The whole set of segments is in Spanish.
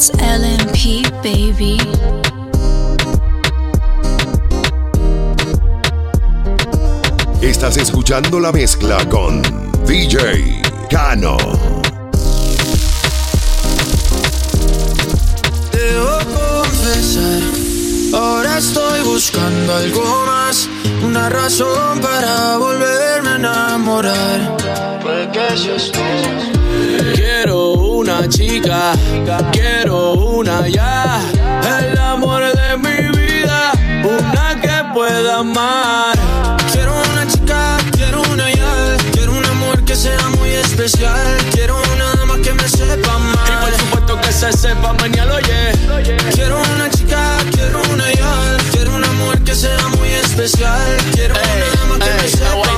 It's LMP, baby. Estás escuchando la mezcla con DJ Cano. Debo confesar, ahora estoy buscando algo más, una razón para volverme a enamorar. Porque si estoy Quiero una chica, quiero una ya, el amor de mi vida, una que pueda amar. Quiero una chica, quiero una ya, quiero un amor que sea muy especial, quiero una dama que me sepa amar. Y por supuesto que se sepa mañana, oye. Quiero una chica, quiero una ya, quiero un amor que sea muy especial, quiero una dama que me sepa.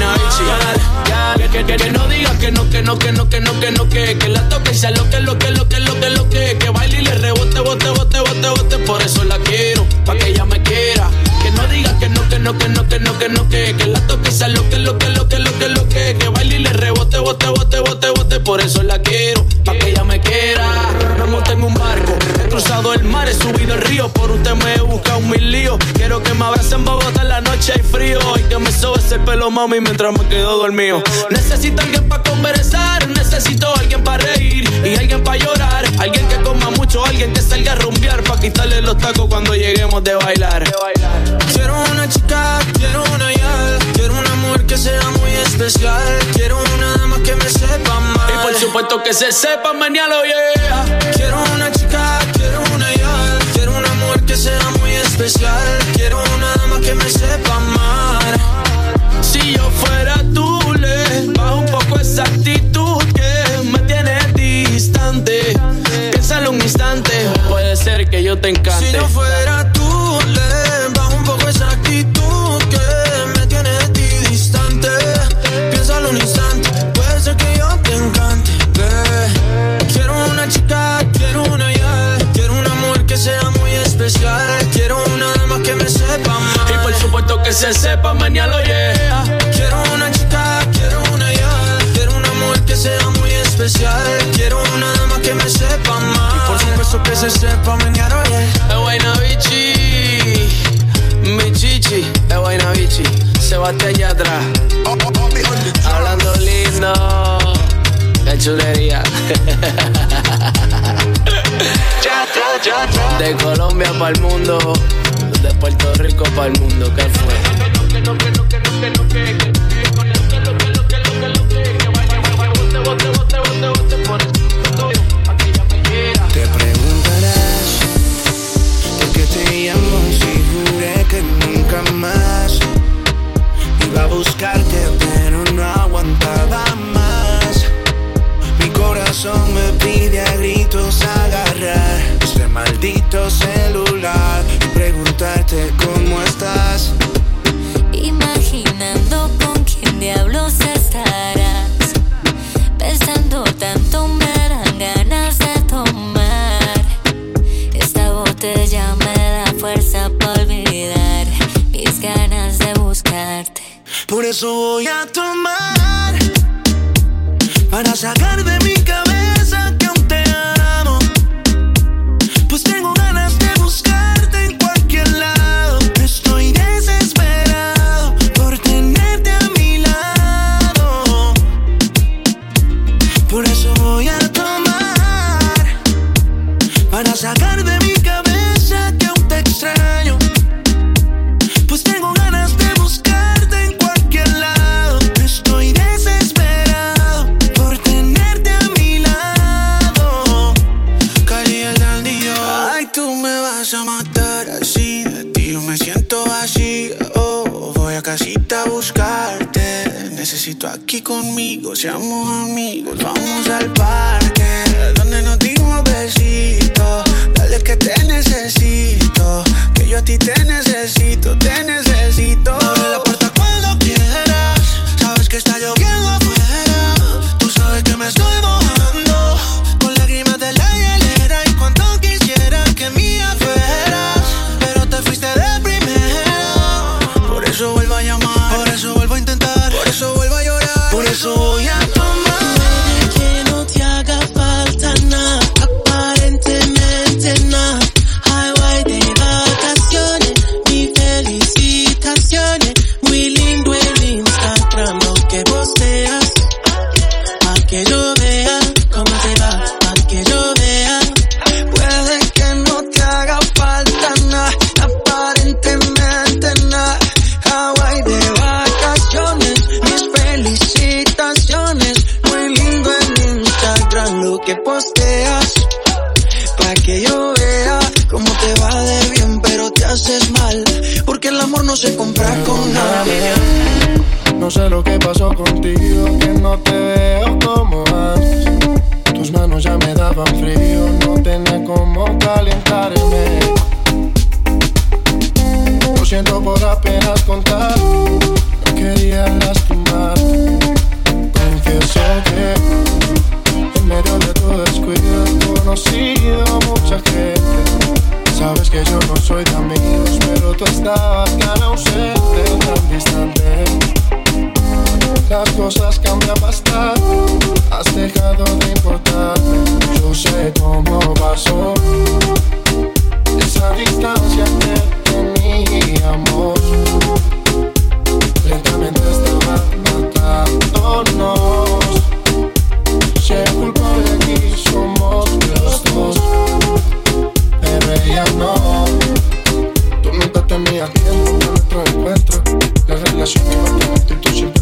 Que, no digas que no, que no, que no, que no, que no, que, que la toque y sea lo que, lo que, lo que, lo que, lo que, que baile y le rebote, bote, bote, bote, bote, por eso la quiero, pa' que ella me quiera. Que no digas que no, que no, que no, que no, que no, que, que la toque y sea lo que, lo que, lo que, lo que, lo que, que baile y le rebote, bote, bote, bote, bote, por eso la quiero, pa' que ella me quiera. Cruzado el mar, he subido el río, por usted me he buscado mil líos. Quiero que me abracen en Bogotá en la noche hay frío y que me sobes el pelo, mami, mientras me quedo dormido. Necesito alguien para conversar, necesito alguien para reír y alguien para llorar. Alguien que coma mucho, alguien que salga a rumbear para quitarle los tacos cuando lleguemos de bailar. Quiero una chica, quiero una ya, quiero un amor que sea muy especial. Quiero una dama que me sepa amar. Y por supuesto que se sepa mañana, yeah. Quiero una chica, que sea muy especial. Quiero una dama que me sepa amar. Si yo fuera tú, le bajo un poco esa actitud que me tiene distante. Piénsalo un instante, puede ser que yo te encante. Si yo fuera Por eso voy a tomar para sacar de mi cabeza Casita a buscarte. Necesito aquí conmigo, seamos amigos. Vamos al parque, donde nos dimos besitos. Dale que te necesito. Que yo a ti te necesito, te necesito. Abre la puerta cuando quieras. Sabes que está lloviendo afuera. Tú sabes que me estoy mojando. Eso voy a Siento por apenas contar, no quería lastimar. Confieso que en medio de tu descuido he conocido mucha gente. Sabes que yo no soy de amigos, pero tú estabas tan ausente, tan distante. Las cosas cambian bastante, has dejado de importar. Yo sé cómo pasó esa distancia que teníamos. Lentamente estaba matándonos. Si el culpable aquí somos los dos, pero ella no. Tú nunca tenías tiempo para nuestro encuentro. La relación que va a tener tú siempre.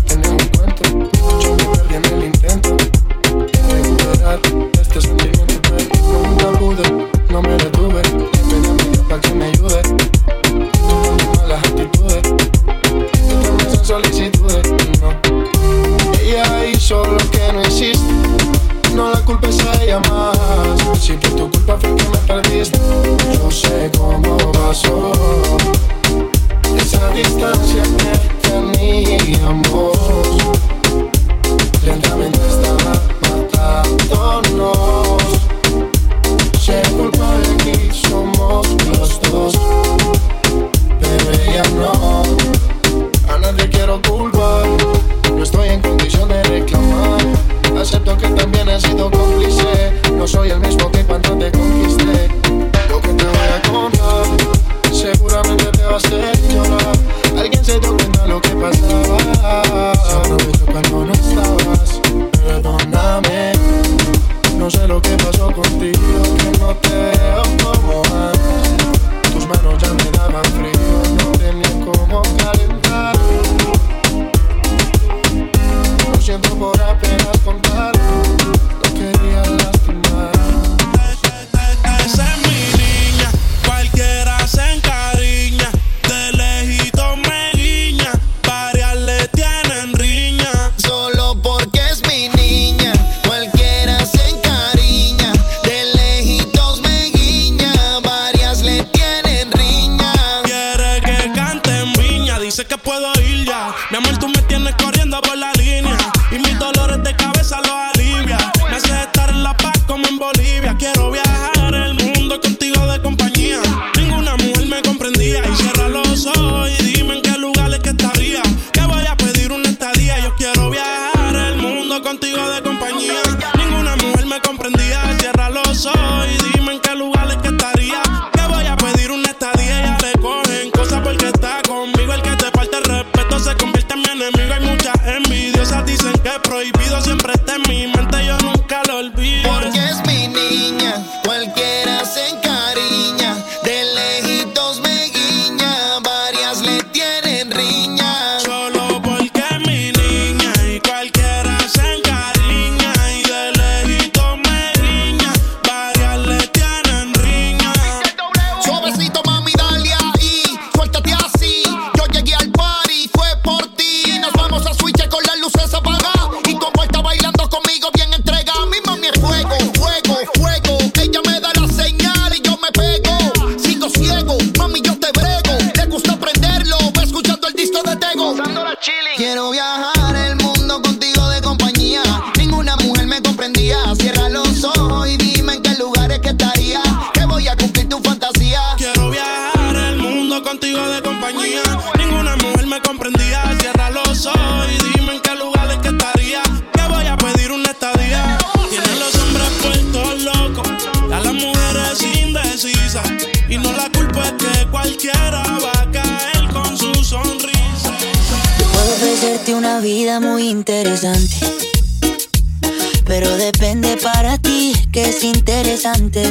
Pero depende para ti que es interesante.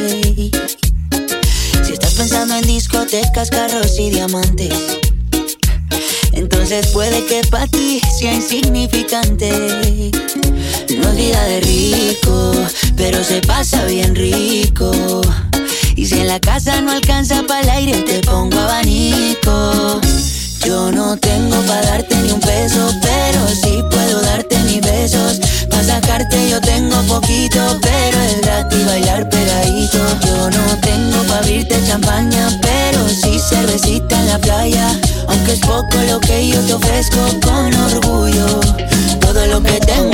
Si estás pensando en discotecas, carros y diamantes, entonces puede que para ti sea insignificante. No es vida de rico, pero se pasa bien rico. Y si en la casa no alcanza para el aire, te pongo abanico. Yo no tengo para darte ni un peso, pero sí puedo darte mis besos. Para sacarte yo tengo poquito, pero es gratis bailar pegadito. Yo no tengo para abrirte champaña, pero sí cervecita en la playa. Aunque es poco lo que yo te ofrezco con orgullo, todo lo que tengo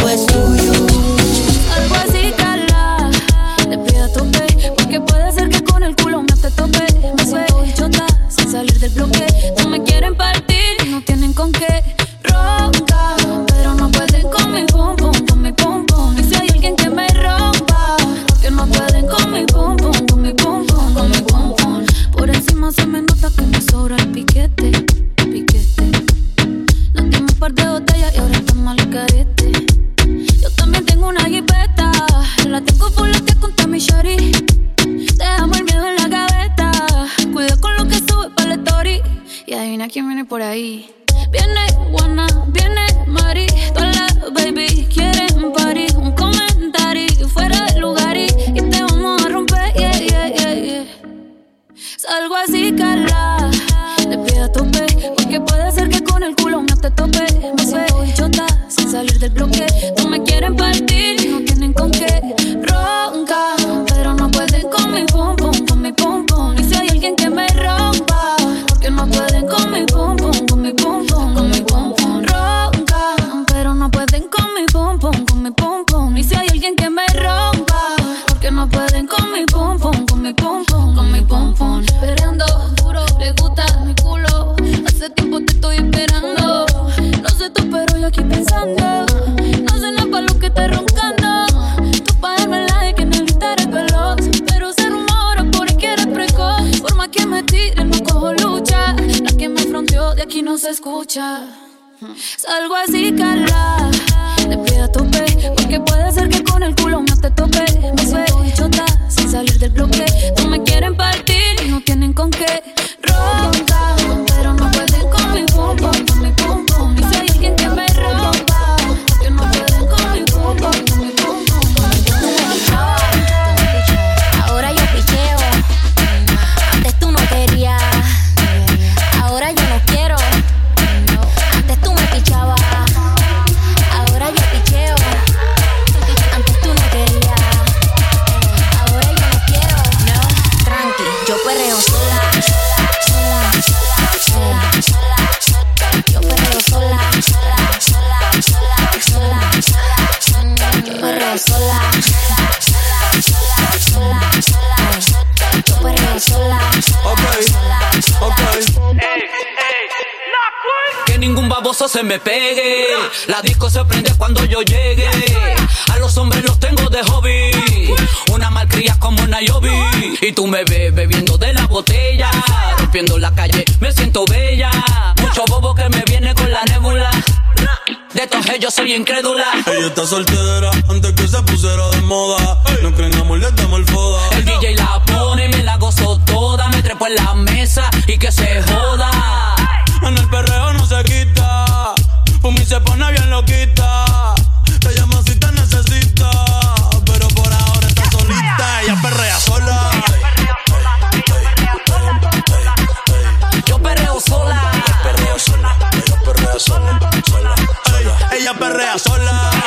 escucha. Salgo así, Carla. Te pido a tope, porque puede ser que con el culo no te tope. Me suelto chota, sin salir del bloque. No me quieren partir no tienen con qué. Se me pegue. La disco se prende cuando yo llegue. A los hombres los tengo de hobby. Una malcria como una Yobi. Y tú me ves bebiendo de la botella. Rompiendo la calle, me siento bella. Mucho bobo que me viene con la nébula. De estos yo soy incrédula. Ella está soltera antes que se pusiera de moda. No creen amor, le damos el foda. El DJ la pone y me la gozo toda. Me trepo en la mesa y que se joda. En el perreo se pone bien loquita. Te llamo si te necesita. Pero por ahora está solita. Ella perrea sola. Yo perreo sola. Perrea sola. Ella perrea sola. Ella perrea sola.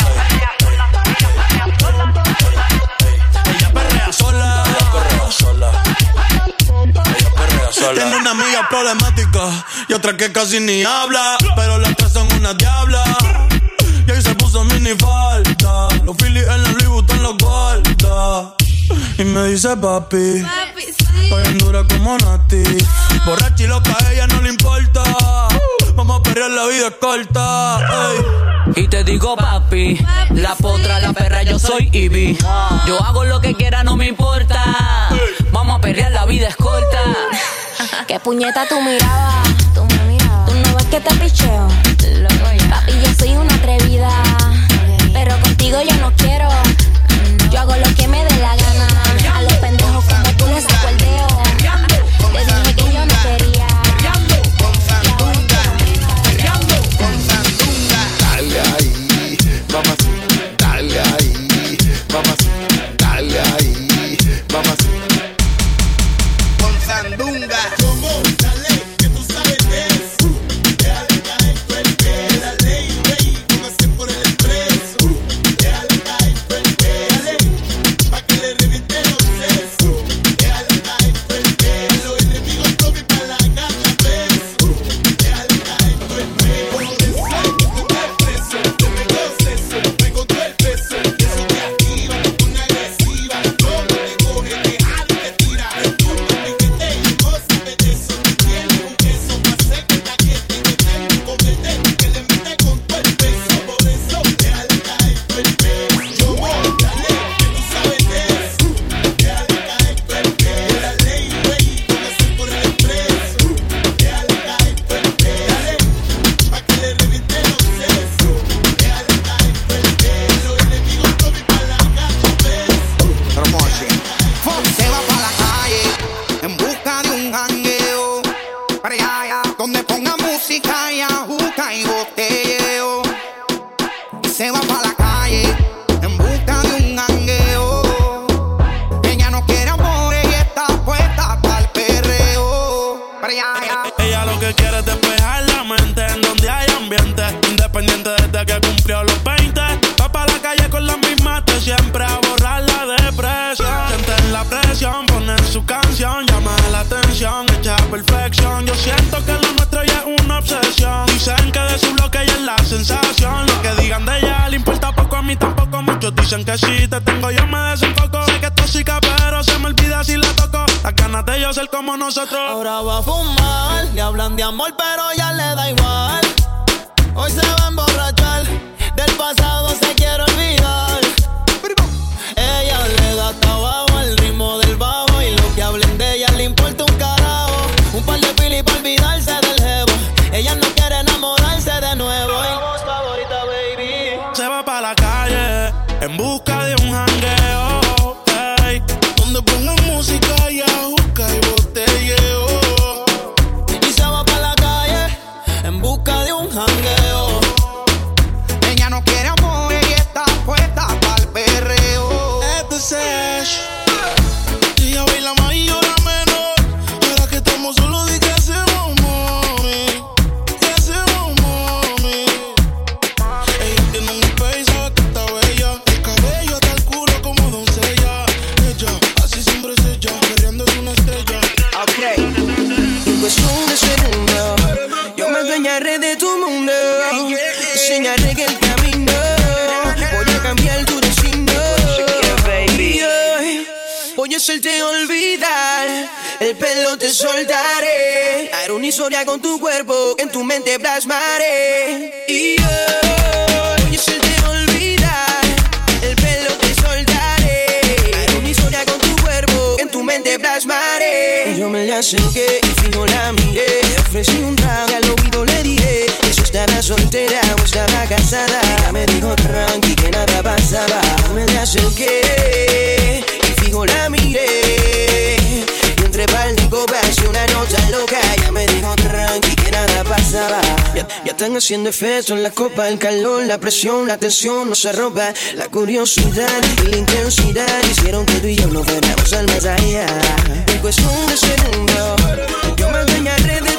Sola. Tiene una amiga problemática y otra que casi ni habla. Pero las tres son una diabla. Y ahí se puso mini falta. Los Phillies en la Louis Vuitton los guarda. Y me dice papi. Estoy en dura como Nati. Borracha y loca, a ella no le importa. Vamos a perrear, la vida es corta. ey. Y te digo, papi, la potra, la perra, yo soy Ivy. Yo hago lo que quiera, no me importa. Vamos a perrear, la vida es corta. ¿Qué puñeta tú mirabas? Tú me mirabas. ¿Tú no ves que te picheo? Papi, yo soy una atrevida. Pero contigo yo no quiero. Yo hago lo que me dé la gana. A los pendejos como tú les saco si te tengo, yo me desenfoco. Sé que es tóxica, pero se me olvida si la toco. Las ganas de yo ser como nosotros. Ahora va a fumar, le hablan de amor, pero ya le da igual. Hoy se va a hacerte olvidar. El pelo te soltaré. Haré una historia con tu cuerpo que en tu mente plasmaré. Y voy a hacerte olvidar. El pelo te soltaré. Haré una historia con tu cuerpo que en tu mente plasmaré. Yo me le acerqué y fijo la miré. Le ofrecí un trago y al oído le dije si estaba soltera o estaba casada. Ella me dijo tranqui que nada pasaba. Yo me le acerqué Están haciendo efecto en la copa, el calor, la presión, la tensión nos arroba. La curiosidad y la intensidad hicieron que tú y yo no fuéramos al más allá. El cuestión de segundo, yo me engañaré de